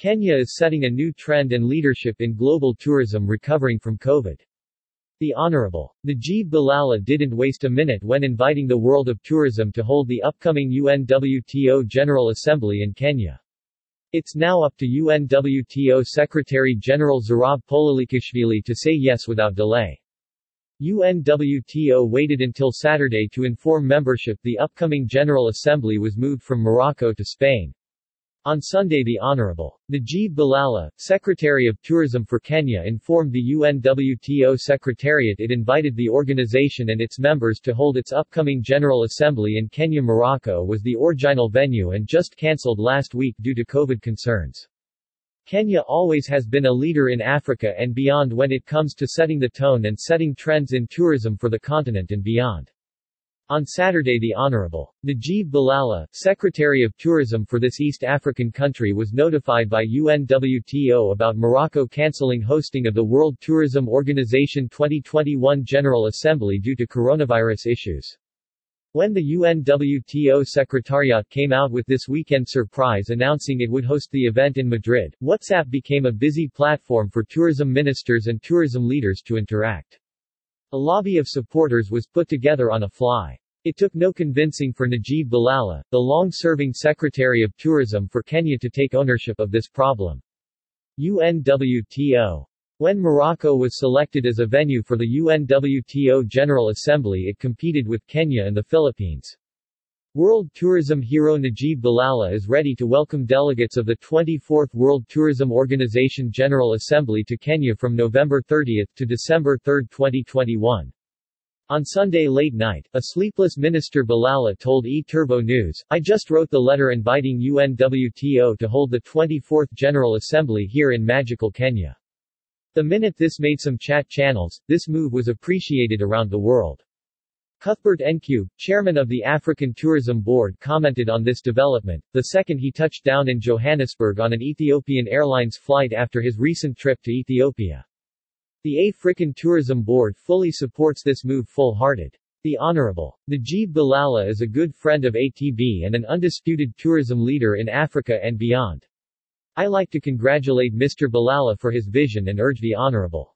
Kenya is setting a new trend and leadership in global tourism recovering from COVID. The Honorable Najib Balala didn't waste a minute when inviting the world of tourism to hold the upcoming UNWTO General Assembly in Kenya. It's now up to UNWTO Secretary-General Zurab Pololikashvili to say yes without delay. UNWTO waited until Saturday to inform membership the upcoming General Assembly was moved from Morocco to Spain. On Sunday the Honorable Najib Balala, Secretary of Tourism for Kenya informed the UNWTO Secretariat it invited the organization and its members to hold its upcoming General Assembly in Kenya Morocco was the original venue and just cancelled last week due to COVID concerns. Kenya always has been a leader in Africa and beyond when it comes to setting the tone and setting trends in tourism for the continent and beyond. On Saturday the Honorable Najib Balala, Secretary of Tourism for this East African country was notified by UNWTO about Morocco cancelling hosting of the World Tourism Organization 2021 General Assembly due to coronavirus issues. When the UNWTO Secretariat came out with this weekend surprise announcing it would host the event in Madrid, WhatsApp became a busy platform for tourism ministers and tourism leaders to interact. A lobby of supporters was put together on a fly. It took no convincing for Najib Balala, the long-serving Secretary of Tourism for Kenya to take ownership of this problem. UNWTO. When Morocco was selected as a venue for the UNWTO General Assembly it competed with Kenya and the Philippines. World tourism hero Najib Balala is ready to welcome delegates of the 24th World Tourism Organization General Assembly to Kenya from November 30 to December 3, 2021. On Sunday late night, a sleepless Minister Balala told E-Turbo News, I just wrote the letter inviting UNWTO to hold the 24th General Assembly here in magical Kenya. The minute this made some chat channels, this move was appreciated around the world. Cuthbert Ncube, chairman of the African Tourism Board commented on this development, the second he touched down in Johannesburg on an Ethiopian Airlines flight after his recent trip to Ethiopia. The African Tourism Board fully supports this move full-hearted. The Honorable Najib Balala is a good friend of ATB and an undisputed tourism leader in Africa and beyond. I like to congratulate Mr. Balala for his vision and urge the Honorable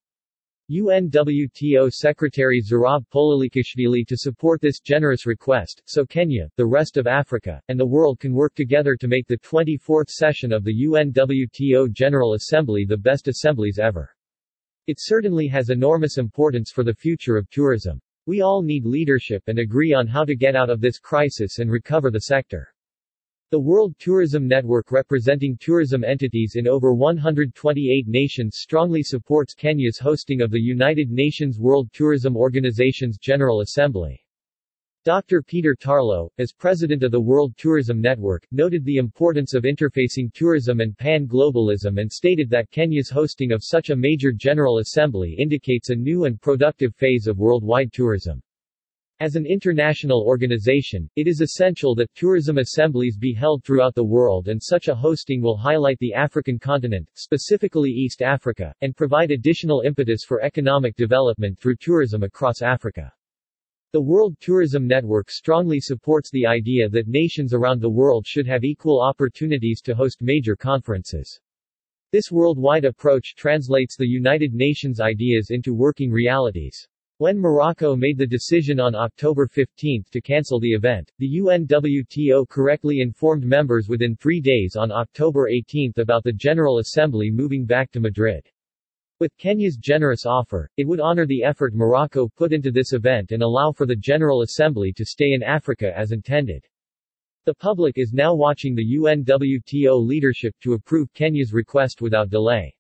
UNWTO Secretary Zurab Pololikashvili to support this generous request, so Kenya, the rest of Africa, and the world can work together to make the 24th session of the UNWTO General Assembly the best assemblies ever. It certainly has enormous importance for the future of tourism. We all need leadership and agree on how to get out of this crisis and recover the sector. The World Tourism Network representing tourism entities in over 128 nations strongly supports Kenya's hosting of the United Nations World Tourism Organization's General Assembly. Dr. Peter Tarlow, as president of the World Tourism Network, noted the importance of interfacing tourism and pan-globalism and stated that Kenya's hosting of such a major General Assembly indicates a new and productive phase of worldwide tourism. As an international organization, it is essential that tourism assemblies be held throughout the world and such a hosting will highlight the African continent, specifically East Africa, and provide additional impetus for economic development through tourism across Africa. The World Tourism Network strongly supports the idea that nations around the world should have equal opportunities to host major conferences. This worldwide approach translates the United Nations ideas into working realities. When Morocco made the decision on October 15 to cancel the event, the UNWTO correctly informed members within three days on October 18 about the General Assembly moving back to Madrid. With Kenya's generous offer, it would honor the effort Morocco put into this event and allow for the General Assembly to stay in Africa as intended. The public is now watching the UNWTO leadership to approve Kenya's request without delay.